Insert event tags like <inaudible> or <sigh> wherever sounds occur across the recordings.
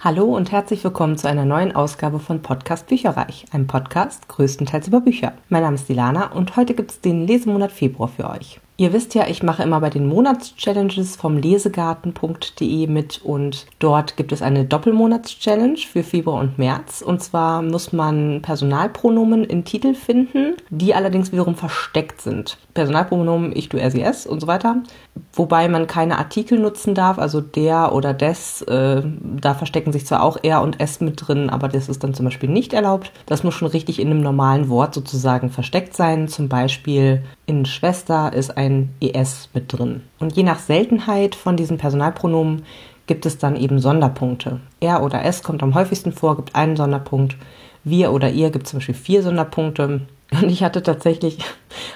Hallo und herzlich willkommen zu einer neuen Ausgabe von Podcast Bücherreich, einem Podcast größtenteils über Bücher. Mein Name ist Dilana und heute gibt es den Lesemonat Februar für euch. Ihr wisst ja, ich mache immer bei den Monatschallenges vom lesegarten.de mit und dort gibt es eine Doppelmonatschallenge für Februar und März. Und zwar muss man Personalpronomen in Titel finden, die allerdings wiederum versteckt sind. Personalpronomen ich, du, er, sie, es und so weiter. Wobei man keine Artikel nutzen darf, also der oder des. Äh, da verstecken sich zwar auch er und es mit drin, aber das ist dann zum Beispiel nicht erlaubt. Das muss schon richtig in einem normalen Wort sozusagen versteckt sein. Zum Beispiel in Schwester ist ein ES mit drin. Und je nach Seltenheit von diesen Personalpronomen gibt es dann eben Sonderpunkte. Er oder es kommt am häufigsten vor, gibt einen Sonderpunkt. Wir oder ihr gibt zum Beispiel vier Sonderpunkte. Und ich hatte tatsächlich,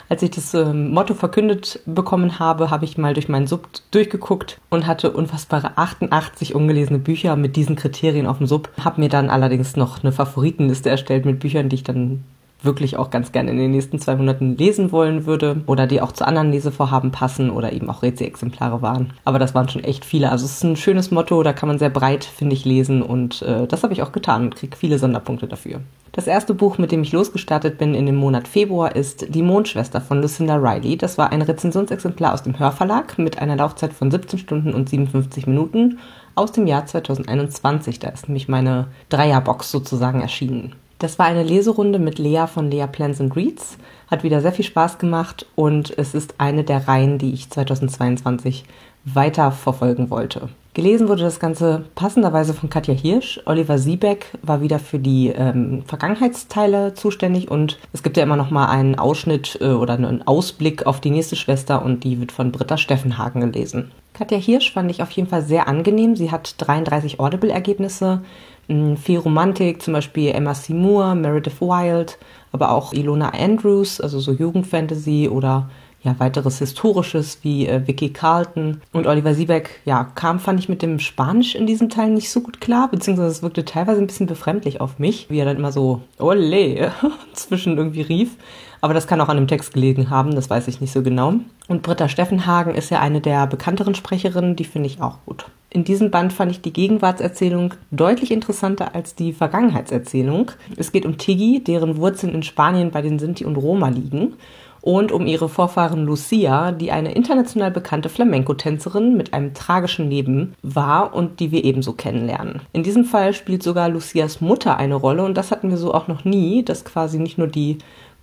als ich das äh, Motto verkündet bekommen habe, habe ich mal durch meinen Sub durchgeguckt und hatte unfassbare 88 ungelesene Bücher mit diesen Kriterien auf dem Sub. Habe mir dann allerdings noch eine Favoritenliste erstellt mit Büchern, die ich dann wirklich auch ganz gerne in den nächsten zwei Monaten lesen wollen würde oder die auch zu anderen Lesevorhaben passen oder eben auch Rätselexemplare waren. Aber das waren schon echt viele. Also es ist ein schönes Motto, da kann man sehr breit, finde ich, lesen und äh, das habe ich auch getan und kriege viele Sonderpunkte dafür. Das erste Buch, mit dem ich losgestartet bin in dem Monat Februar, ist Die Mondschwester von Lucinda Riley. Das war ein Rezensionsexemplar aus dem Hörverlag mit einer Laufzeit von 17 Stunden und 57 Minuten aus dem Jahr 2021. Da ist nämlich meine Dreierbox sozusagen erschienen. Das war eine Leserunde mit Lea von Lea Plans and Reads. Hat wieder sehr viel Spaß gemacht und es ist eine der Reihen, die ich 2022 weiter verfolgen wollte. Gelesen wurde das Ganze passenderweise von Katja Hirsch. Oliver Siebeck war wieder für die ähm, Vergangenheitsteile zuständig und es gibt ja immer noch mal einen Ausschnitt äh, oder einen Ausblick auf die nächste Schwester und die wird von Britta Steffenhagen gelesen. Katja Hirsch fand ich auf jeden Fall sehr angenehm. Sie hat 33 Audible-Ergebnisse viel Romantik, zum Beispiel Emma Seymour, Meredith Wild, aber auch Ilona Andrews, also so Jugendfantasy oder ja, weiteres Historisches wie äh, Vicky Carlton und Oliver Siebeck, ja, kam, fand ich mit dem Spanisch in diesem Teil nicht so gut klar, beziehungsweise es wirkte teilweise ein bisschen befremdlich auf mich, wie er dann immer so, ole, <laughs> zwischen irgendwie rief. Aber das kann auch an dem Text gelegen haben, das weiß ich nicht so genau. Und Britta Steffenhagen ist ja eine der bekannteren Sprecherinnen, die finde ich auch gut. In diesem Band fand ich die Gegenwartserzählung deutlich interessanter als die Vergangenheitserzählung. Es geht um Tiggy, deren Wurzeln in Spanien bei den Sinti und Roma liegen und um ihre Vorfahren Lucia, die eine international bekannte Flamenco-Tänzerin mit einem tragischen Leben war und die wir ebenso kennenlernen. In diesem Fall spielt sogar Lucias Mutter eine Rolle und das hatten wir so auch noch nie, dass quasi nicht nur die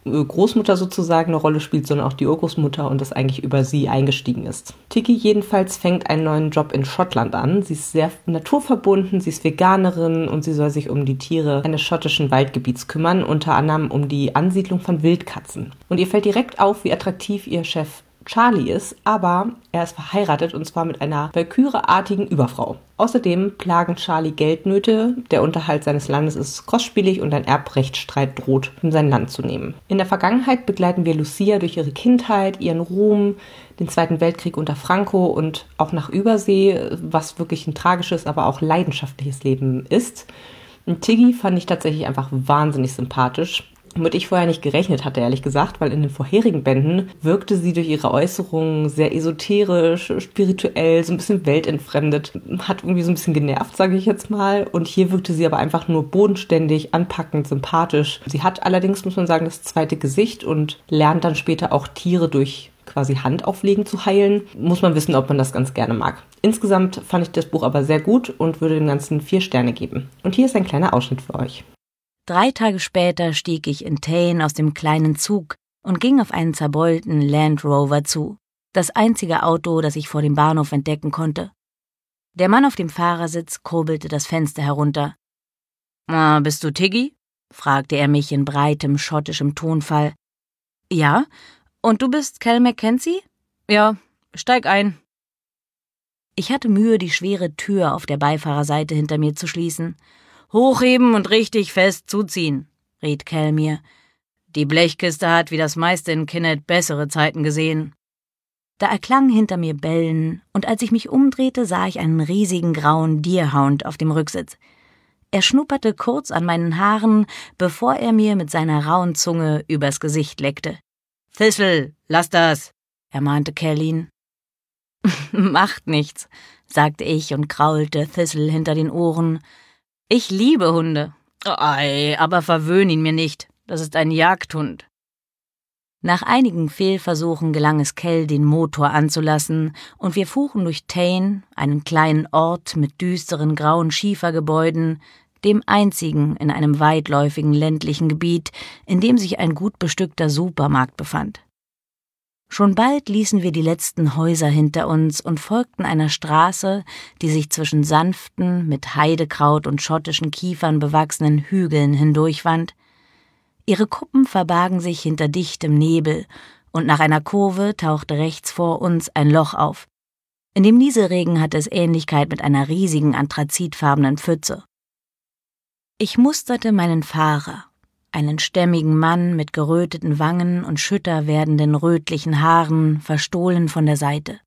Großmutter sozusagen eine Rolle spielt, sondern auch die Urgroßmutter und das eigentlich über sie eingestiegen ist. Tiki jedenfalls fängt einen neuen Job in Schottland an. Sie ist sehr naturverbunden, sie ist Veganerin und sie soll sich um die Tiere eines schottischen Waldgebiets kümmern, unter anderem um die Ansiedlung von Wildkatzen. Und ihr fällt direkt auf, wie attraktiv ihr Chef Charlie ist, aber er ist verheiratet und zwar mit einer Valkyrie-artigen Überfrau. Außerdem plagen Charlie Geldnöte, der Unterhalt seines Landes ist kostspielig und ein Erbrechtsstreit droht, um sein Land zu nehmen. In der Vergangenheit begleiten wir Lucia durch ihre Kindheit, ihren Ruhm, den Zweiten Weltkrieg unter Franco und auch nach Übersee, was wirklich ein tragisches, aber auch leidenschaftliches Leben ist. Tiggy fand ich tatsächlich einfach wahnsinnig sympathisch womit ich vorher nicht gerechnet hatte, ehrlich gesagt, weil in den vorherigen Bänden wirkte sie durch ihre Äußerungen sehr esoterisch, spirituell, so ein bisschen weltentfremdet, hat irgendwie so ein bisschen genervt, sage ich jetzt mal. Und hier wirkte sie aber einfach nur bodenständig, anpackend, sympathisch. Sie hat allerdings, muss man sagen, das zweite Gesicht und lernt dann später auch Tiere durch quasi Handauflegen zu heilen, muss man wissen, ob man das ganz gerne mag. Insgesamt fand ich das Buch aber sehr gut und würde dem Ganzen vier Sterne geben. Und hier ist ein kleiner Ausschnitt für euch. Drei Tage später stieg ich in Tane aus dem kleinen Zug und ging auf einen zerbeulten Land Rover zu, das einzige Auto, das ich vor dem Bahnhof entdecken konnte. Der Mann auf dem Fahrersitz kurbelte das Fenster herunter. Ah, bist du Tiggy? fragte er mich in breitem schottischem Tonfall. Ja, und du bist Cal Mackenzie? Ja, steig ein. Ich hatte Mühe, die schwere Tür auf der Beifahrerseite hinter mir zu schließen. Hochheben und richtig fest zuziehen, riet Cal mir. Die Blechkiste hat wie das meiste in Kinnet bessere Zeiten gesehen. Da erklang hinter mir Bellen, und als ich mich umdrehte, sah ich einen riesigen grauen Deerhound auf dem Rücksitz. Er schnupperte kurz an meinen Haaren, bevor er mir mit seiner rauen Zunge übers Gesicht leckte. Thistle, lass das, ermahnte Kellin. <laughs> Macht nichts, sagte ich und kraulte Thistle hinter den Ohren. Ich liebe Hunde. Ei, aber verwöhn ihn mir nicht. Das ist ein Jagdhund. Nach einigen Fehlversuchen gelang es Kell, den Motor anzulassen, und wir fuhren durch Tain, einen kleinen Ort mit düsteren grauen Schiefergebäuden, dem einzigen in einem weitläufigen ländlichen Gebiet, in dem sich ein gut bestückter Supermarkt befand. Schon bald ließen wir die letzten Häuser hinter uns und folgten einer Straße, die sich zwischen sanften, mit Heidekraut und schottischen Kiefern bewachsenen Hügeln hindurchwand, Ihre Kuppen verbargen sich hinter dichtem Nebel, und nach einer Kurve tauchte rechts vor uns ein Loch auf. In dem Nieselregen hatte es Ähnlichkeit mit einer riesigen anthrazitfarbenen Pfütze. Ich musterte meinen Fahrer, einen stämmigen Mann mit geröteten Wangen und schütter werdenden rötlichen Haaren, verstohlen von der Seite.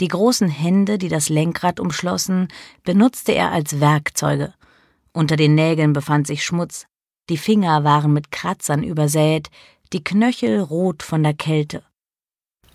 Die großen Hände, die das Lenkrad umschlossen, benutzte er als Werkzeuge. Unter den Nägeln befand sich Schmutz. Die Finger waren mit Kratzern übersät, die Knöchel rot von der Kälte.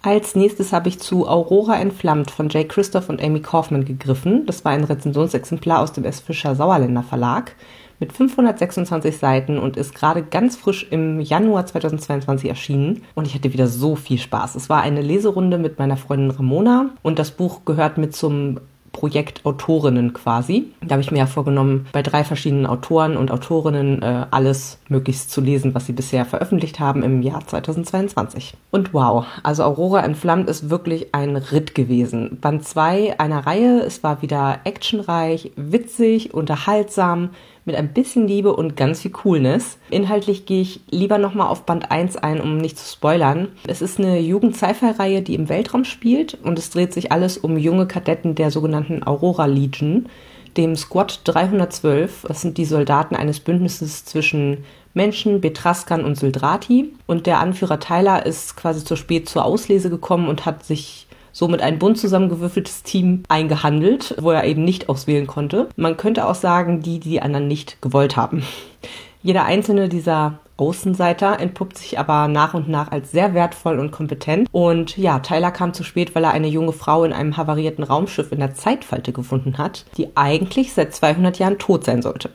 Als nächstes habe ich zu Aurora entflammt von Jay Christoph und Amy Kaufman gegriffen. Das war ein Rezensionsexemplar aus dem S. Fischer Sauerländer Verlag mit 526 Seiten und ist gerade ganz frisch im Januar 2022 erschienen. Und ich hatte wieder so viel Spaß. Es war eine Leserunde mit meiner Freundin Ramona und das Buch gehört mit zum Projektautorinnen quasi. Da habe ich mir ja vorgenommen, bei drei verschiedenen Autoren und Autorinnen äh, alles möglichst zu lesen, was sie bisher veröffentlicht haben im Jahr 2022. Und wow, also Aurora entflammt ist wirklich ein Ritt gewesen. Band 2 einer Reihe, es war wieder actionreich, witzig, unterhaltsam, mit ein bisschen Liebe und ganz viel Coolness. Inhaltlich gehe ich lieber nochmal auf Band 1 ein, um nicht zu spoilern. Es ist eine Jugend-Sci-Fi-Reihe, die im Weltraum spielt und es dreht sich alles um junge Kadetten der sogenannten Aurora Legion, dem Squad 312. Das sind die Soldaten eines Bündnisses zwischen Menschen, Betraskern und Sildrati. Und der Anführer Tyler ist quasi zu spät zur Auslese gekommen und hat sich somit ein bunt zusammengewürfeltes Team eingehandelt, wo er eben nicht auswählen konnte. Man könnte auch sagen, die, die die anderen nicht gewollt haben. <laughs> Jeder einzelne dieser Außenseiter entpuppt sich aber nach und nach als sehr wertvoll und kompetent. Und ja, Tyler kam zu spät, weil er eine junge Frau in einem havarierten Raumschiff in der Zeitfalte gefunden hat, die eigentlich seit 200 Jahren tot sein sollte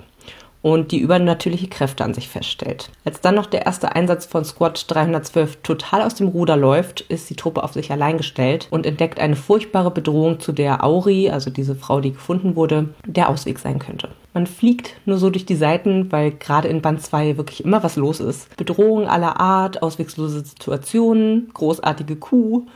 und die übernatürliche Kräfte an sich feststellt. Als dann noch der erste Einsatz von Squad 312 total aus dem Ruder läuft, ist die Truppe auf sich allein gestellt und entdeckt eine furchtbare Bedrohung, zu der Auri, also diese Frau, die gefunden wurde, der Ausweg sein könnte. Man fliegt nur so durch die Seiten, weil gerade in Band 2 wirklich immer was los ist. Bedrohungen aller Art, auswegslose Situationen, großartige Kuh,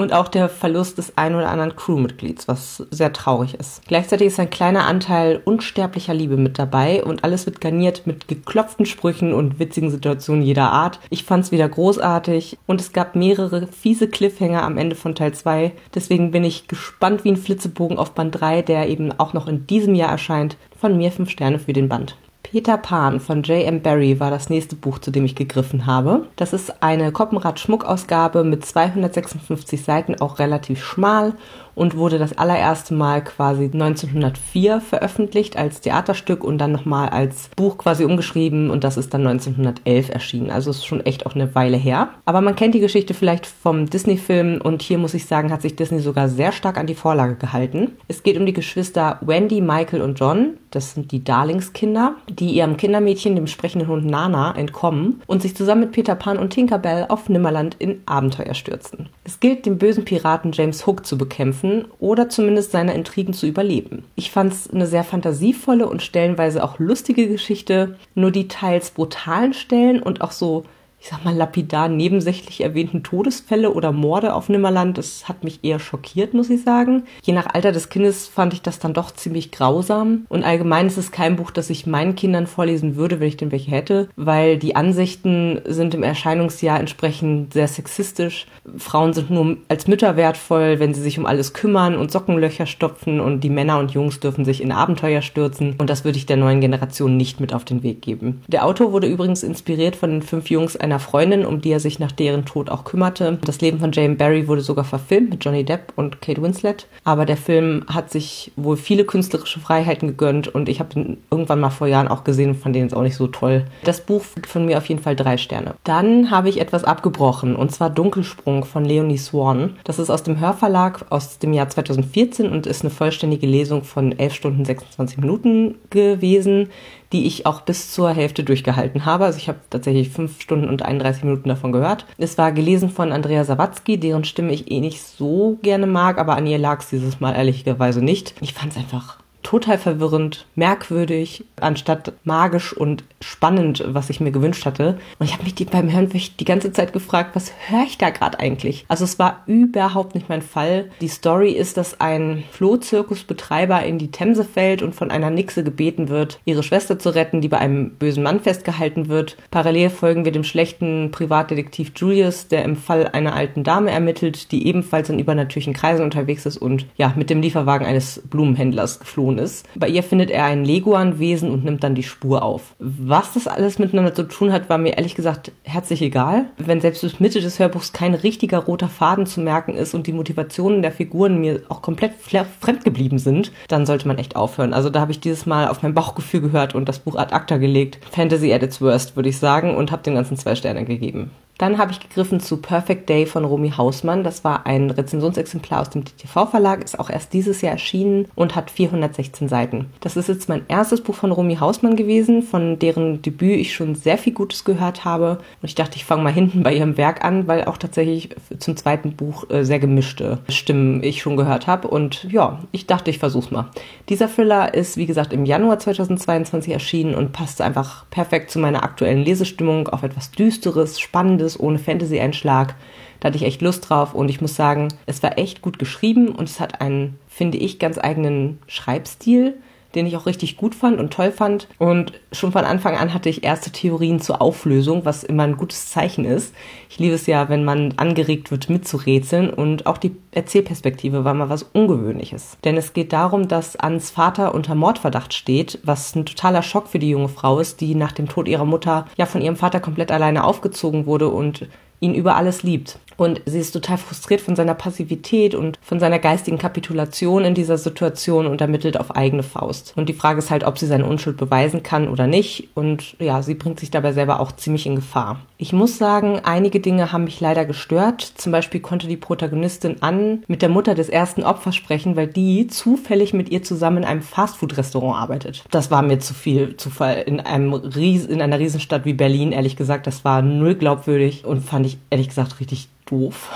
und auch der Verlust des ein oder anderen Crewmitglieds, was sehr traurig ist. Gleichzeitig ist ein kleiner Anteil unsterblicher Liebe mit dabei und alles wird garniert mit geklopften Sprüchen und witzigen Situationen jeder Art. Ich fand es wieder großartig und es gab mehrere fiese Cliffhanger am Ende von Teil 2. Deswegen bin ich gespannt wie ein Flitzebogen auf Band 3, der eben auch noch in diesem Jahr erscheint. Von mir 5 Sterne für den Band. Peter Pan von J.M. Barry war das nächste Buch, zu dem ich gegriffen habe. Das ist eine Koppenrad-Schmuckausgabe mit 256 Seiten, auch relativ schmal und wurde das allererste Mal quasi 1904 veröffentlicht als Theaterstück und dann nochmal als Buch quasi umgeschrieben und das ist dann 1911 erschienen. Also ist schon echt auch eine Weile her. Aber man kennt die Geschichte vielleicht vom Disney-Film und hier muss ich sagen, hat sich Disney sogar sehr stark an die Vorlage gehalten. Es geht um die Geschwister Wendy, Michael und John. Das sind die Darlingskinder, die ihrem Kindermädchen, dem sprechenden Hund Nana, entkommen und sich zusammen mit Peter Pan und Tinkerbell auf Nimmerland in Abenteuer stürzen. Es gilt, den bösen Piraten James Hook zu bekämpfen kämpfen oder zumindest seine Intrigen zu überleben. Ich fand es eine sehr fantasievolle und stellenweise auch lustige Geschichte, nur die teils brutalen Stellen und auch so ich sag mal, lapidar nebensächlich erwähnten Todesfälle oder Morde auf Nimmerland, das hat mich eher schockiert, muss ich sagen. Je nach Alter des Kindes fand ich das dann doch ziemlich grausam. Und allgemein ist es kein Buch, das ich meinen Kindern vorlesen würde, wenn ich denn welche hätte, weil die Ansichten sind im Erscheinungsjahr entsprechend sehr sexistisch. Frauen sind nur als Mütter wertvoll, wenn sie sich um alles kümmern und Sockenlöcher stopfen und die Männer und Jungs dürfen sich in Abenteuer stürzen. Und das würde ich der neuen Generation nicht mit auf den Weg geben. Der Autor wurde übrigens inspiriert von den fünf Jungs einer Freundin, um die er sich nach deren Tod auch kümmerte. Das Leben von Jane Barry wurde sogar verfilmt mit Johnny Depp und Kate Winslet. Aber der Film hat sich wohl viele künstlerische Freiheiten gegönnt und ich habe ihn irgendwann mal vor Jahren auch gesehen und fand den jetzt auch nicht so toll. Das Buch von mir auf jeden Fall drei Sterne. Dann habe ich etwas abgebrochen und zwar Dunkelsprung von Leonie Swan. Das ist aus dem Hörverlag aus dem Jahr 2014 und ist eine vollständige Lesung von 11 Stunden 26 Minuten gewesen die ich auch bis zur Hälfte durchgehalten habe. Also ich habe tatsächlich fünf Stunden und 31 Minuten davon gehört. Es war gelesen von Andrea Sawatzki, deren Stimme ich eh nicht so gerne mag, aber an ihr lag es dieses Mal ehrlicherweise nicht. Ich fand es einfach total verwirrend, merkwürdig, anstatt magisch und spannend, was ich mir gewünscht hatte. Und ich habe mich die, beim Hören die ganze Zeit gefragt, was höre ich da gerade eigentlich? Also es war überhaupt nicht mein Fall. Die Story ist, dass ein Flohzirkusbetreiber in die Themse fällt und von einer Nixe gebeten wird, ihre Schwester zu retten, die bei einem bösen Mann festgehalten wird. Parallel folgen wir dem schlechten Privatdetektiv Julius, der im Fall einer alten Dame ermittelt, die ebenfalls in übernatürlichen Kreisen unterwegs ist und ja, mit dem Lieferwagen eines Blumenhändlers geflohen ist. Bei ihr findet er ein Leguan-Wesen und nimmt dann die Spur auf. Was das alles miteinander zu tun hat, war mir ehrlich gesagt herzlich egal. Wenn selbst bis Mitte des Hörbuchs kein richtiger roter Faden zu merken ist und die Motivationen der Figuren mir auch komplett fremd geblieben sind, dann sollte man echt aufhören. Also da habe ich dieses Mal auf mein Bauchgefühl gehört und das Buch ad acta gelegt. Fantasy at its worst, würde ich sagen, und habe dem ganzen zwei Sterne gegeben. Dann habe ich gegriffen zu Perfect Day von Romy Hausmann. Das war ein Rezensionsexemplar aus dem DTV-Verlag, ist auch erst dieses Jahr erschienen und hat 416 Seiten. Das ist jetzt mein erstes Buch von Romy Hausmann gewesen, von deren Debüt ich schon sehr viel Gutes gehört habe. Und ich dachte, ich fange mal hinten bei ihrem Werk an, weil auch tatsächlich zum zweiten Buch äh, sehr gemischte Stimmen ich schon gehört habe. Und ja, ich dachte, ich versuch's mal. Dieser Thriller ist, wie gesagt, im Januar 2022 erschienen und passt einfach perfekt zu meiner aktuellen Lesestimmung auf etwas Düsteres, Spannendes ist, ohne Fantasy-Einschlag. Da hatte ich echt Lust drauf und ich muss sagen, es war echt gut geschrieben und es hat einen, finde ich, ganz eigenen Schreibstil den ich auch richtig gut fand und toll fand. Und schon von Anfang an hatte ich erste Theorien zur Auflösung, was immer ein gutes Zeichen ist. Ich liebe es ja, wenn man angeregt wird, mitzurätseln. Und auch die Erzählperspektive war mal was Ungewöhnliches. Denn es geht darum, dass Ans Vater unter Mordverdacht steht, was ein totaler Schock für die junge Frau ist, die nach dem Tod ihrer Mutter ja von ihrem Vater komplett alleine aufgezogen wurde und ihn über alles liebt. Und sie ist total frustriert von seiner Passivität und von seiner geistigen Kapitulation in dieser Situation und ermittelt auf eigene Faust. Und die Frage ist halt, ob sie seine Unschuld beweisen kann oder nicht. Und ja, sie bringt sich dabei selber auch ziemlich in Gefahr. Ich muss sagen, einige Dinge haben mich leider gestört. Zum Beispiel konnte die Protagonistin Ann mit der Mutter des ersten Opfers sprechen, weil die zufällig mit ihr zusammen in einem Fastfood-Restaurant arbeitet. Das war mir zu viel Zufall in einem Ries in einer Riesenstadt wie Berlin, ehrlich gesagt. Das war null glaubwürdig und fand ich ehrlich gesagt richtig doof.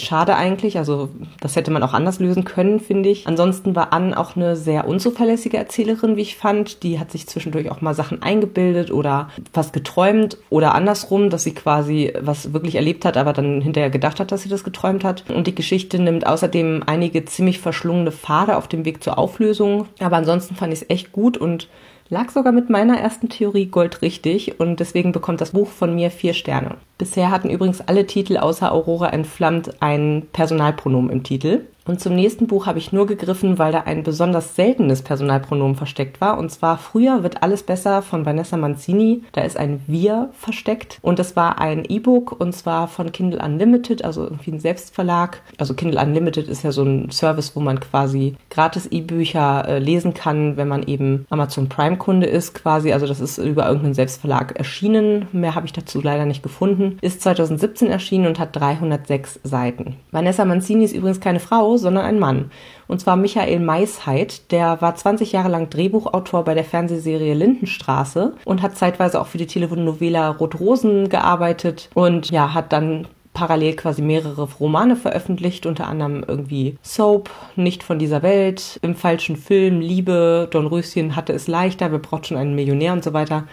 Schade eigentlich, also das hätte man auch anders lösen können, finde ich. Ansonsten war Anne auch eine sehr unzuverlässige Erzählerin, wie ich fand. Die hat sich zwischendurch auch mal Sachen eingebildet oder was geträumt oder andersrum, dass sie quasi was wirklich erlebt hat, aber dann hinterher gedacht hat, dass sie das geträumt hat. Und die Geschichte nimmt außerdem einige ziemlich verschlungene Pfade auf dem Weg zur Auflösung. Aber ansonsten fand ich es echt gut und lag sogar mit meiner ersten Theorie Gold richtig und deswegen bekommt das Buch von mir vier Sterne. Bisher hatten übrigens alle Titel außer Aurora entflammt ein Personalpronomen im Titel. Und zum nächsten Buch habe ich nur gegriffen, weil da ein besonders seltenes Personalpronomen versteckt war. Und zwar Früher wird alles besser von Vanessa Manzini. Da ist ein Wir versteckt. Und das war ein E-Book und zwar von Kindle Unlimited, also irgendwie ein Selbstverlag. Also Kindle Unlimited ist ja so ein Service, wo man quasi gratis E-Bücher äh, lesen kann, wenn man eben Amazon Prime-Kunde ist quasi. Also das ist über irgendeinen Selbstverlag erschienen. Mehr habe ich dazu leider nicht gefunden ist 2017 erschienen und hat 306 Seiten. Vanessa Manzini ist übrigens keine Frau, sondern ein Mann. Und zwar Michael Maisheit, der war 20 Jahre lang Drehbuchautor bei der Fernsehserie Lindenstraße und hat zeitweise auch für die Telenovela Rot-Rosen gearbeitet und ja, hat dann parallel quasi mehrere Romane veröffentlicht, unter anderem irgendwie Soap, Nicht von dieser Welt, Im falschen Film, Liebe, Don Röschen hatte es leichter, wir braucht schon einen Millionär und so weiter.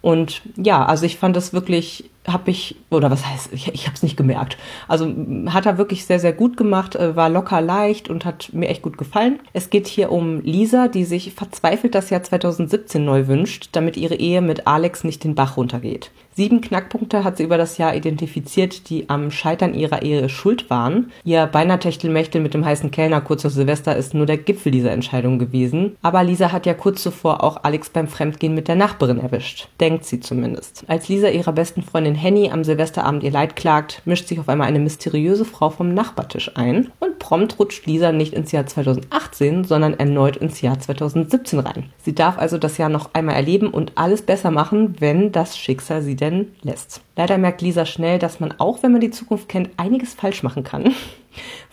Und ja, also ich fand das wirklich, habe ich, oder was heißt, ich, ich habe es nicht gemerkt. Also hat er wirklich sehr, sehr gut gemacht, äh, war locker leicht und hat mir echt gut gefallen. Es geht hier um Lisa, die sich verzweifelt das Jahr 2017 neu wünscht, damit ihre Ehe mit Alex nicht den Bach runtergeht. Sieben Knackpunkte hat sie über das Jahr identifiziert, die am Scheitern ihrer Ehe schuld waren. Ihr beinahe Techtelmechtel mit dem heißen Kellner kurz vor Silvester ist nur der Gipfel dieser Entscheidung gewesen. Aber Lisa hat ja kurz zuvor auch Alex beim Fremdgehen mit der Nachbarin erwischt. Denkt sie zumindest. Als Lisa ihrer besten Freundin Henny am Silvesterabend ihr Leid klagt, mischt sich auf einmal eine mysteriöse Frau vom Nachbartisch ein und prompt rutscht Lisa nicht ins Jahr 2018, sondern erneut ins Jahr 2017 rein. Sie darf also das Jahr noch einmal erleben und alles besser machen, wenn das Schicksal sie denn lässt. Leider merkt Lisa schnell, dass man auch, wenn man die Zukunft kennt, einiges falsch machen kann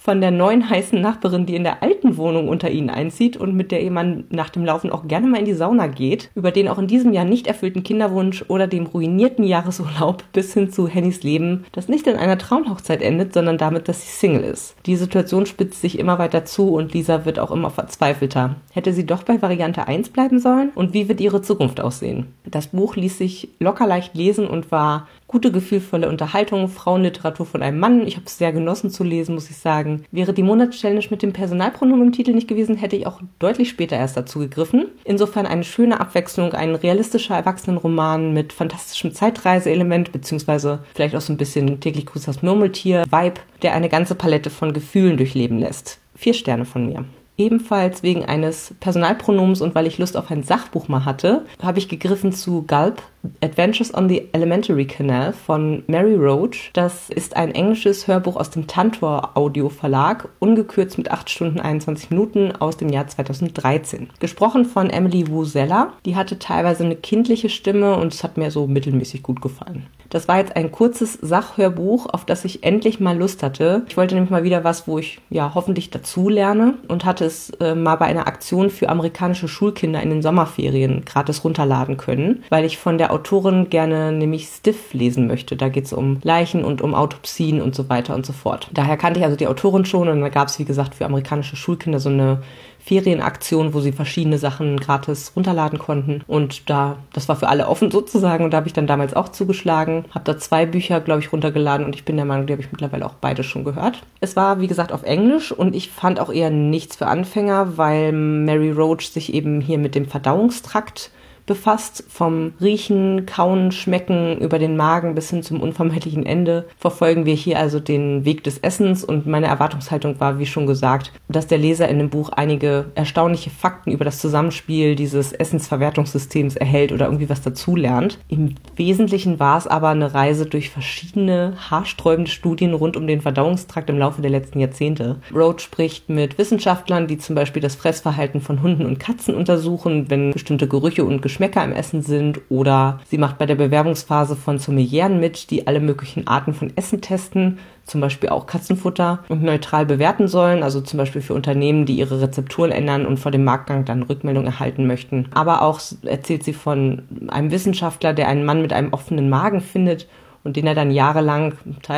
von der neuen heißen Nachbarin, die in der alten Wohnung unter ihnen einzieht und mit der man nach dem Laufen auch gerne mal in die Sauna geht, über den auch in diesem Jahr nicht erfüllten Kinderwunsch oder dem ruinierten Jahresurlaub bis hin zu Hennys Leben, das nicht in einer Traumhochzeit endet, sondern damit, dass sie Single ist. Die Situation spitzt sich immer weiter zu und Lisa wird auch immer verzweifelter. Hätte sie doch bei Variante 1 bleiben sollen? Und wie wird ihre Zukunft aussehen? Das Buch ließ sich locker leicht lesen und war gute, gefühlvolle Unterhaltung, Frauenliteratur von einem Mann. Ich habe es sehr genossen zu lesen, muss ich sagen. Wäre die Monatschallenge mit dem Personalpronomen im Titel nicht gewesen, hätte ich auch deutlich später erst dazu gegriffen. Insofern eine schöne Abwechslung, ein realistischer Erwachsenenroman mit fantastischem Zeitreiseelement, beziehungsweise vielleicht auch so ein bisschen täglich Gruß das Murmeltier-Vibe, der eine ganze Palette von Gefühlen durchleben lässt. Vier Sterne von mir. Ebenfalls wegen eines Personalpronoms und weil ich Lust auf ein Sachbuch mal hatte, habe ich gegriffen zu Gulp Adventures on the Elementary Canal von Mary Roach. Das ist ein englisches Hörbuch aus dem Tantor Audio Verlag, ungekürzt mit 8 Stunden 21 Minuten aus dem Jahr 2013. Gesprochen von Emily Wu Zeller. Die hatte teilweise eine kindliche Stimme und es hat mir so mittelmäßig gut gefallen. Das war jetzt ein kurzes Sachhörbuch, auf das ich endlich mal Lust hatte. Ich wollte nämlich mal wieder was, wo ich ja hoffentlich dazu lerne und hatte es äh, mal bei einer Aktion für amerikanische Schulkinder in den Sommerferien gratis runterladen können, weil ich von der Autorin gerne nämlich Stiff lesen möchte. Da geht es um Leichen und um Autopsien und so weiter und so fort. Daher kannte ich also die Autorin schon und da gab es, wie gesagt, für amerikanische Schulkinder so eine Ferienaktion, wo sie verschiedene Sachen gratis runterladen konnten. Und da, das war für alle offen sozusagen. Und da habe ich dann damals auch zugeschlagen. Habe da zwei Bücher, glaube ich, runtergeladen und ich bin der Meinung, die habe ich mittlerweile auch beide schon gehört. Es war, wie gesagt, auf Englisch und ich fand auch eher nichts für Anfänger, weil Mary Roach sich eben hier mit dem Verdauungstrakt befasst. Vom Riechen, Kauen, Schmecken über den Magen bis hin zum unvermeidlichen Ende verfolgen wir hier also den Weg des Essens und meine Erwartungshaltung war, wie schon gesagt, dass der Leser in dem Buch einige erstaunliche Fakten über das Zusammenspiel dieses Essensverwertungssystems erhält oder irgendwie was dazulernt. Im Wesentlichen war es aber eine Reise durch verschiedene haarsträubende Studien rund um den Verdauungstrakt im Laufe der letzten Jahrzehnte. Roach spricht mit Wissenschaftlern, die zum Beispiel das Fressverhalten von Hunden und Katzen untersuchen, wenn bestimmte Gerüche und Geschmäcker im Essen sind oder sie macht bei der Bewerbungsphase von Sommelieren mit, die alle möglichen Arten von Essen testen, zum Beispiel auch Katzenfutter und neutral bewerten sollen, also zum Beispiel für Unternehmen, die ihre Rezepturen ändern und vor dem Marktgang dann Rückmeldung erhalten möchten. Aber auch erzählt sie von einem Wissenschaftler, der einen Mann mit einem offenen Magen findet und den er dann jahrelang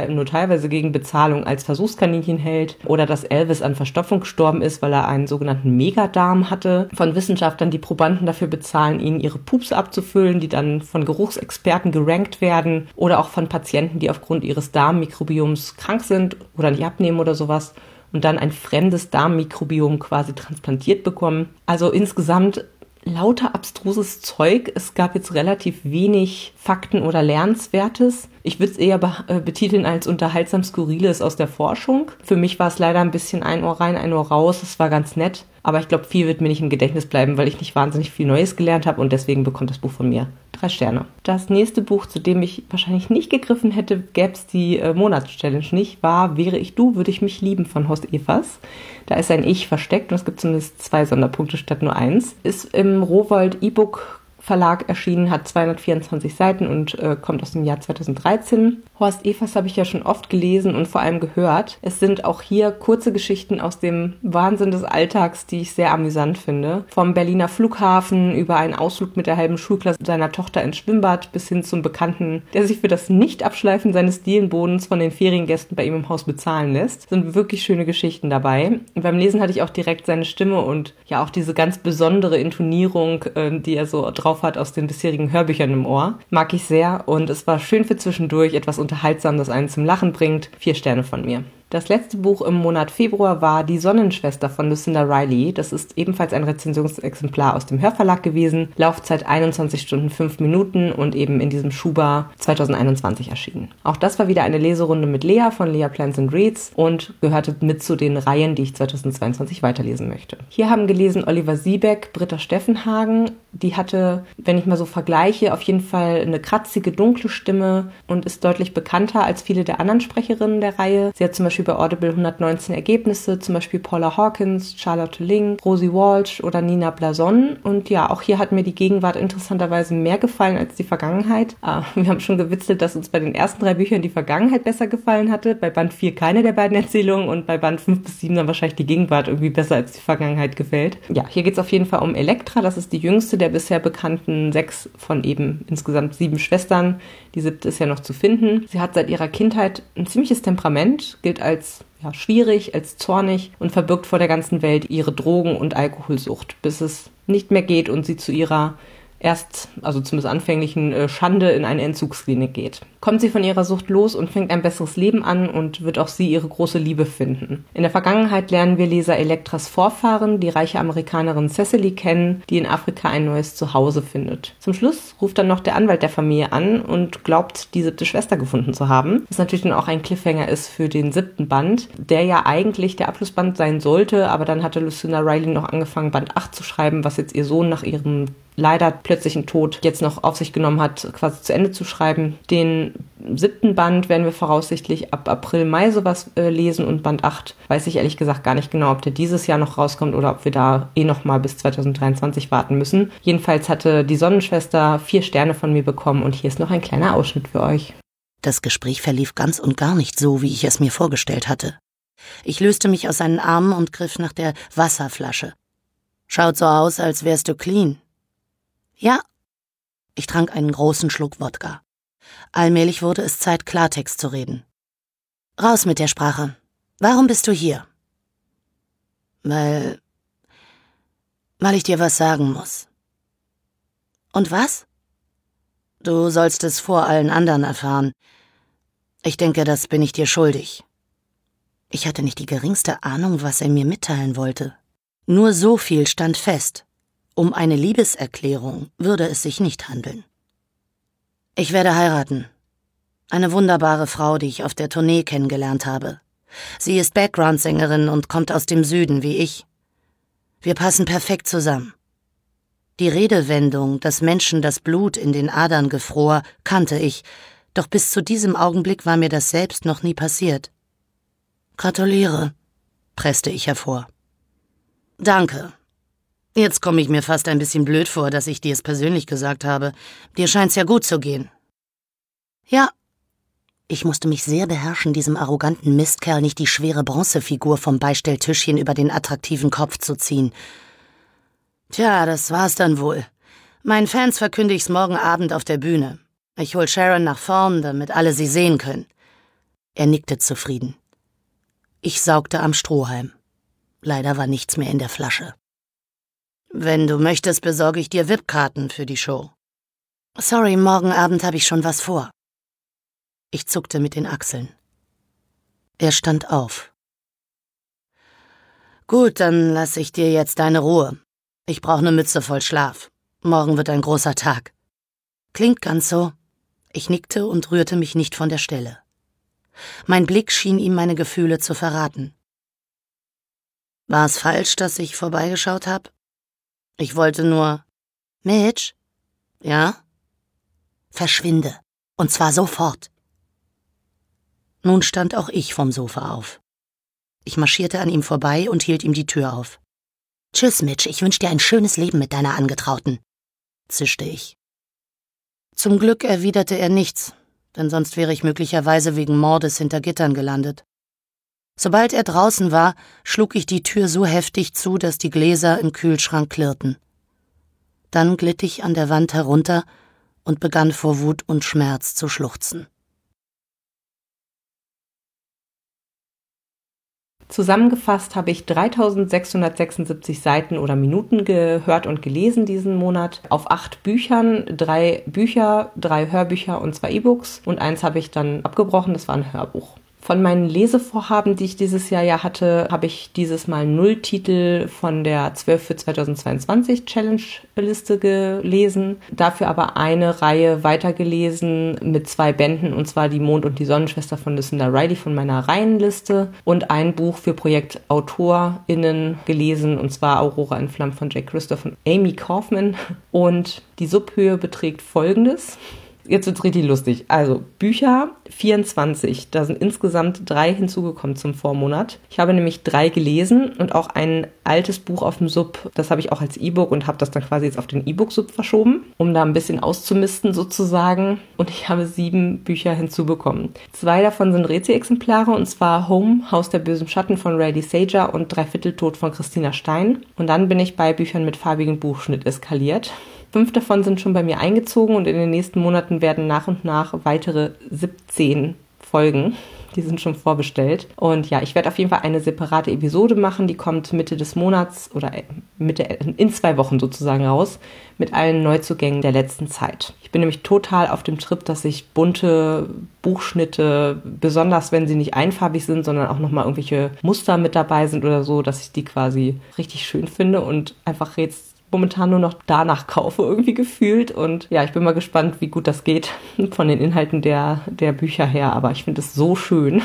nur teilweise gegen Bezahlung als Versuchskaninchen hält. Oder dass Elvis an Verstopfung gestorben ist, weil er einen sogenannten Megadarm hatte. Von Wissenschaftlern, die Probanden dafür bezahlen, ihnen ihre Pups abzufüllen, die dann von Geruchsexperten gerankt werden. Oder auch von Patienten, die aufgrund ihres Darmmikrobioms krank sind oder nicht abnehmen oder sowas und dann ein fremdes Darmmikrobiom quasi transplantiert bekommen. Also insgesamt lauter abstruses Zeug. Es gab jetzt relativ wenig Fakten oder Lernenswertes. Ich würde es eher be äh, betiteln als unterhaltsam Skurriles aus der Forschung. Für mich war es leider ein bisschen ein Ohr rein, ein Ohr raus. Es war ganz nett. Aber ich glaube, viel wird mir nicht im Gedächtnis bleiben, weil ich nicht wahnsinnig viel Neues gelernt habe und deswegen bekommt das Buch von mir drei Sterne. Das nächste Buch, zu dem ich wahrscheinlich nicht gegriffen hätte, gäbe es die äh, Monatschallenge nicht, war Wäre ich du, würde ich mich lieben von Horst Evers. Da ist ein Ich versteckt und es gibt zumindest zwei Sonderpunkte statt nur eins. Ist im Rowold E-Book Verlag erschienen, hat 224 Seiten und äh, kommt aus dem Jahr 2013. Horst Evers habe ich ja schon oft gelesen und vor allem gehört. Es sind auch hier kurze Geschichten aus dem Wahnsinn des Alltags, die ich sehr amüsant finde. Vom Berliner Flughafen über einen Ausflug mit der halben Schulklasse seiner Tochter ins Schwimmbad bis hin zum Bekannten, der sich für das Nicht-Abschleifen seines Dielenbodens von den Feriengästen bei ihm im Haus bezahlen lässt. Sind wirklich schöne Geschichten dabei. Und beim Lesen hatte ich auch direkt seine Stimme und ja auch diese ganz besondere Intonierung, äh, die er so drauf drauf hat aus den bisherigen Hörbüchern im Ohr. Mag ich sehr und es war schön für zwischendurch, etwas unterhaltsam, das einen zum Lachen bringt. Vier Sterne von mir. Das letzte Buch im Monat Februar war Die Sonnenschwester von Lucinda Riley. Das ist ebenfalls ein Rezensionsexemplar aus dem Hörverlag gewesen. Laufzeit 21 Stunden 5 Minuten und eben in diesem Schuber 2021 erschienen. Auch das war wieder eine Leserunde mit Lea von Lea Plants and Reads und gehörte mit zu den Reihen, die ich 2022 weiterlesen möchte. Hier haben gelesen Oliver Siebeck, Britta Steffenhagen. Die hatte, wenn ich mal so vergleiche, auf jeden Fall eine kratzige, dunkle Stimme und ist deutlich bekannter als viele der anderen Sprecherinnen der Reihe. Sie hat zum Beispiel bei Audible 119 Ergebnisse, zum Beispiel Paula Hawkins, Charlotte Ling, Rosie Walsh oder Nina Blason. Und ja, auch hier hat mir die Gegenwart interessanterweise mehr gefallen als die Vergangenheit. Ah, <laughs> wir haben schon gewitzelt, dass uns bei den ersten drei Büchern die Vergangenheit besser gefallen hatte, bei Band 4 keine der beiden Erzählungen und bei Band 5 bis 7 dann wahrscheinlich die Gegenwart irgendwie besser als die Vergangenheit gefällt. Ja, hier geht es auf jeden Fall um Elektra. Das ist die jüngste der bisher bekannten sechs von eben insgesamt sieben Schwestern. Die siebte ist ja noch zu finden. Sie hat seit ihrer Kindheit ein ziemliches Temperament, gilt als ja, schwierig, als zornig und verbirgt vor der ganzen Welt ihre Drogen- und Alkoholsucht, bis es nicht mehr geht und sie zu ihrer erst, also zumindest anfänglichen äh, Schande in eine Entzugsklinik geht. Kommt sie von ihrer Sucht los und fängt ein besseres Leben an und wird auch sie ihre große Liebe finden. In der Vergangenheit lernen wir Leser Elektras Vorfahren, die reiche Amerikanerin Cecily kennen, die in Afrika ein neues Zuhause findet. Zum Schluss ruft dann noch der Anwalt der Familie an und glaubt, die siebte Schwester gefunden zu haben. Was natürlich dann auch ein Cliffhanger ist für den siebten Band, der ja eigentlich der Abschlussband sein sollte, aber dann hatte Lucinda Riley noch angefangen, Band 8 zu schreiben, was jetzt ihr Sohn nach ihrem leider plötzlichen Tod jetzt noch auf sich genommen hat, quasi zu Ende zu schreiben. Den siebten Band werden wir voraussichtlich ab April, Mai sowas äh, lesen und Band 8 weiß ich ehrlich gesagt gar nicht genau, ob der dieses Jahr noch rauskommt oder ob wir da eh noch mal bis 2023 warten müssen. Jedenfalls hatte die Sonnenschwester vier Sterne von mir bekommen und hier ist noch ein kleiner Ausschnitt für euch. Das Gespräch verlief ganz und gar nicht so, wie ich es mir vorgestellt hatte. Ich löste mich aus seinen Armen und griff nach der Wasserflasche. Schaut so aus, als wärst du clean, ja. Ich trank einen großen Schluck Wodka. Allmählich wurde es Zeit, Klartext zu reden. Raus mit der Sprache. Warum bist du hier? Weil. weil ich dir was sagen muss. Und was? Du sollst es vor allen anderen erfahren. Ich denke, das bin ich dir schuldig. Ich hatte nicht die geringste Ahnung, was er mir mitteilen wollte. Nur so viel stand fest. Um eine Liebeserklärung würde es sich nicht handeln. Ich werde heiraten. Eine wunderbare Frau, die ich auf der Tournee kennengelernt habe. Sie ist Background-Sängerin und kommt aus dem Süden wie ich. Wir passen perfekt zusammen. Die Redewendung, dass Menschen das Blut in den Adern gefror, kannte ich, doch bis zu diesem Augenblick war mir das selbst noch nie passiert. Gratuliere, presste ich hervor. Danke, Jetzt komme ich mir fast ein bisschen blöd vor, dass ich dir es persönlich gesagt habe. Dir scheint's ja gut zu gehen. Ja. Ich musste mich sehr beherrschen, diesem arroganten Mistkerl nicht die schwere Bronzefigur vom Beistelltischchen über den attraktiven Kopf zu ziehen. Tja, das war's dann wohl. Meinen Fans verkünde ich's morgen Abend auf der Bühne. Ich hol Sharon nach vorn, damit alle sie sehen können. Er nickte zufrieden. Ich saugte am Strohhalm. Leider war nichts mehr in der Flasche. Wenn du möchtest, besorge ich dir VIP-Karten für die Show. Sorry, morgen Abend habe ich schon was vor. Ich zuckte mit den Achseln. Er stand auf. Gut, dann lasse ich dir jetzt deine Ruhe. Ich brauche eine Mütze voll Schlaf. Morgen wird ein großer Tag. Klingt ganz so. Ich nickte und rührte mich nicht von der Stelle. Mein Blick schien ihm meine Gefühle zu verraten. War es falsch, dass ich vorbeigeschaut habe? Ich wollte nur. Mitch? Ja? Verschwinde. Und zwar sofort. Nun stand auch ich vom Sofa auf. Ich marschierte an ihm vorbei und hielt ihm die Tür auf. Tschüss, Mitch, ich wünsche dir ein schönes Leben mit deiner Angetrauten, zischte ich. Zum Glück erwiderte er nichts, denn sonst wäre ich möglicherweise wegen Mordes hinter Gittern gelandet. Sobald er draußen war, schlug ich die Tür so heftig zu, dass die Gläser im Kühlschrank klirrten. Dann glitt ich an der Wand herunter und begann vor Wut und Schmerz zu schluchzen. Zusammengefasst habe ich 3676 Seiten oder Minuten gehört und gelesen diesen Monat auf acht Büchern, drei Bücher, drei Hörbücher und zwei E-Books und eins habe ich dann abgebrochen, das war ein Hörbuch. Von meinen Lesevorhaben, die ich dieses Jahr ja hatte, habe ich dieses Mal null Titel von der 12 für 2022 Challenge-Liste gelesen. Dafür aber eine Reihe weitergelesen mit zwei Bänden, und zwar Die Mond und die Sonnenschwester von Lucinda Riley von meiner Reihenliste und ein Buch für Projekt AutorInnen gelesen, und zwar Aurora in Flammen von Jack Christoph und Amy Kaufman. Und die Subhöhe beträgt folgendes. Jetzt wird's richtig lustig. Also Bücher 24. Da sind insgesamt drei hinzugekommen zum Vormonat. Ich habe nämlich drei gelesen und auch ein altes Buch auf dem Sub. Das habe ich auch als E-Book und habe das dann quasi jetzt auf den E-Book-Sub verschoben, um da ein bisschen auszumisten sozusagen. Und ich habe sieben Bücher hinzubekommen. Zwei davon sind Rezi-Exemplare und zwar Home, Haus der bösen Schatten von Rady Sager und Dreivierteltod von Christina Stein. Und dann bin ich bei Büchern mit farbigem Buchschnitt eskaliert. Fünf davon sind schon bei mir eingezogen und in den nächsten Monaten werden nach und nach weitere 17 Folgen. Die sind schon vorbestellt. Und ja, ich werde auf jeden Fall eine separate Episode machen. Die kommt Mitte des Monats oder äh, Mitte, in zwei Wochen sozusagen raus mit allen Neuzugängen der letzten Zeit. Ich bin nämlich total auf dem Trip, dass ich bunte Buchschnitte, besonders wenn sie nicht einfarbig sind, sondern auch nochmal irgendwelche Muster mit dabei sind oder so, dass ich die quasi richtig schön finde und einfach jetzt momentan nur noch danach kaufe, irgendwie gefühlt. Und ja, ich bin mal gespannt, wie gut das geht von den Inhalten der, der Bücher her. Aber ich finde es so schön.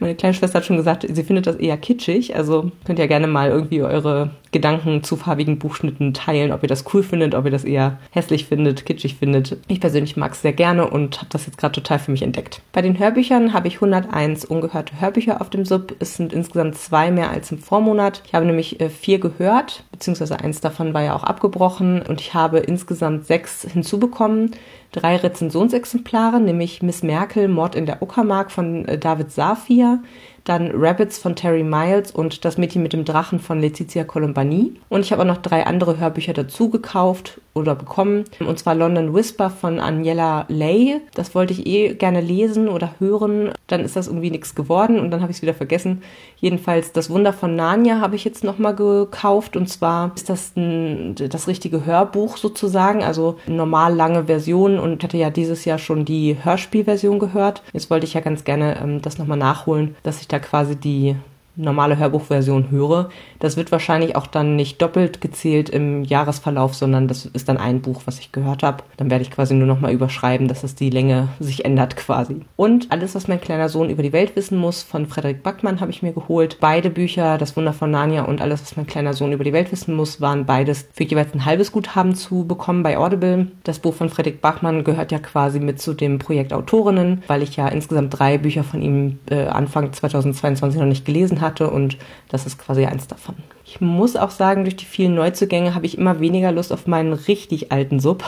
Meine kleine Schwester hat schon gesagt, sie findet das eher kitschig. Also könnt ihr gerne mal irgendwie eure Gedanken zu farbigen Buchschnitten teilen, ob ihr das cool findet, ob ihr das eher hässlich findet, kitschig findet. Ich persönlich mag es sehr gerne und habe das jetzt gerade total für mich entdeckt. Bei den Hörbüchern habe ich 101 ungehörte Hörbücher auf dem Sub. Es sind insgesamt zwei mehr als im Vormonat. Ich habe nämlich äh, vier gehört, beziehungsweise eins davon war ja auch abgebrochen und ich habe insgesamt sechs hinzubekommen drei Rezensionsexemplare, nämlich Miss Merkel, Mord in der Uckermark von äh, David Safir, dann Rabbits von Terry Miles und Das Mädchen mit dem Drachen von Letizia Colombani. Und ich habe auch noch drei andere Hörbücher dazu gekauft oder bekommen. Und zwar London Whisper von Aniela Lay. Das wollte ich eh gerne lesen oder hören. Dann ist das irgendwie nichts geworden und dann habe ich es wieder vergessen. Jedenfalls Das Wunder von Narnia habe ich jetzt nochmal gekauft. Und zwar ist das ein, das richtige Hörbuch sozusagen, also normal lange Version und hatte ja dieses Jahr schon die Hörspielversion gehört. Jetzt wollte ich ja ganz gerne ähm, das nochmal nachholen, dass ich da quasi die normale Hörbuchversion höre. Das wird wahrscheinlich auch dann nicht doppelt gezählt im Jahresverlauf, sondern das ist dann ein Buch, was ich gehört habe. Dann werde ich quasi nur nochmal überschreiben, dass es die Länge sich ändert quasi. Und alles, was mein kleiner Sohn über die Welt wissen muss, von Frederik Backmann habe ich mir geholt. Beide Bücher, Das Wunder von Narnia und alles, was mein kleiner Sohn über die Welt wissen muss, waren beides für jeweils ein halbes Guthaben zu bekommen bei Audible. Das Buch von Frederik Bachmann gehört ja quasi mit zu dem Projekt Autorinnen, weil ich ja insgesamt drei Bücher von ihm äh, Anfang 2022 noch nicht gelesen habe hatte und das ist quasi eins davon. Ich muss auch sagen, durch die vielen Neuzugänge habe ich immer weniger Lust auf meinen richtig alten Sub,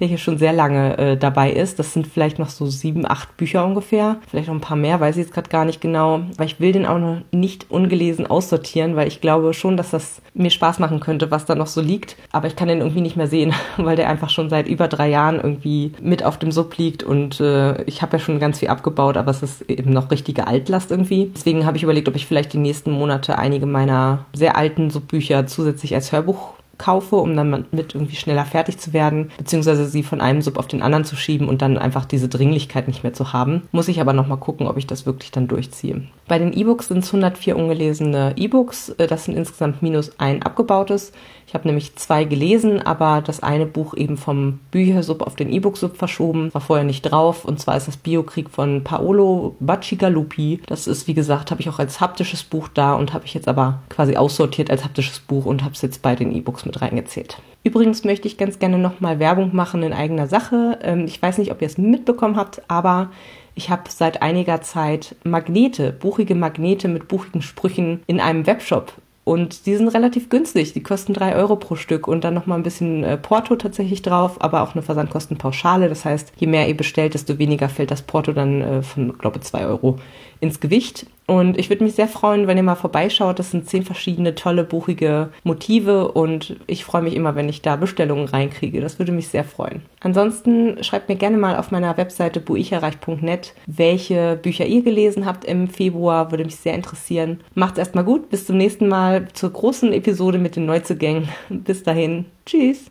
der hier schon sehr lange äh, dabei ist. Das sind vielleicht noch so sieben, acht Bücher ungefähr. Vielleicht noch ein paar mehr, weiß ich jetzt gerade gar nicht genau. Weil ich will den auch noch nicht ungelesen aussortieren, weil ich glaube schon, dass das mir Spaß machen könnte, was da noch so liegt. Aber ich kann den irgendwie nicht mehr sehen, <laughs> weil der einfach schon seit über drei Jahren irgendwie mit auf dem Sub liegt. Und äh, ich habe ja schon ganz viel abgebaut, aber es ist eben noch richtige Altlast irgendwie. Deswegen habe ich überlegt, ob ich vielleicht die nächsten Monate einige meiner sehr alten alten so Bücher zusätzlich als Hörbuch kaufe, um dann mit irgendwie schneller fertig zu werden, beziehungsweise sie von einem Sub auf den anderen zu schieben und dann einfach diese Dringlichkeit nicht mehr zu haben. Muss ich aber nochmal gucken, ob ich das wirklich dann durchziehe. Bei den E-Books sind es 104 ungelesene E-Books. Äh, das sind insgesamt minus ein abgebautes. Ich habe nämlich zwei gelesen, aber das eine Buch eben vom Büchersub auf den E-Book-Sub verschoben, war vorher nicht drauf. Und zwar ist das Biokrieg von Paolo Bacigalupi. Das ist, wie gesagt, habe ich auch als haptisches Buch da und habe ich jetzt aber quasi aussortiert als haptisches Buch und habe es jetzt bei den E-Books mit reingezählt. Übrigens möchte ich ganz gerne nochmal Werbung machen in eigener Sache. Ähm, ich weiß nicht, ob ihr es mitbekommen habt, aber ich habe seit einiger Zeit Magnete, buchige Magnete mit buchigen Sprüchen in einem Webshop und die sind relativ günstig. Die kosten drei Euro pro Stück und dann nochmal ein bisschen äh, Porto tatsächlich drauf, aber auch eine Versandkostenpauschale. Das heißt, je mehr ihr bestellt, desto weniger fällt das Porto dann äh, von, glaube ich, zwei Euro ins Gewicht. Und ich würde mich sehr freuen, wenn ihr mal vorbeischaut. Das sind zehn verschiedene tolle, buchige Motive und ich freue mich immer, wenn ich da Bestellungen reinkriege. Das würde mich sehr freuen. Ansonsten schreibt mir gerne mal auf meiner Webseite buicherreich.net, welche Bücher ihr gelesen habt im Februar. Würde mich sehr interessieren. Macht's erstmal gut. Bis zum nächsten Mal zur großen Episode mit den Neuzugängen. Bis dahin. Tschüss.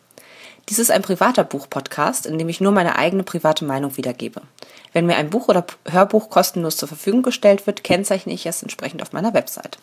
Dies ist ein privater Buch-Podcast, in dem ich nur meine eigene private Meinung wiedergebe. Wenn mir ein Buch oder Hörbuch kostenlos zur Verfügung gestellt wird, kennzeichne ich es entsprechend auf meiner Website.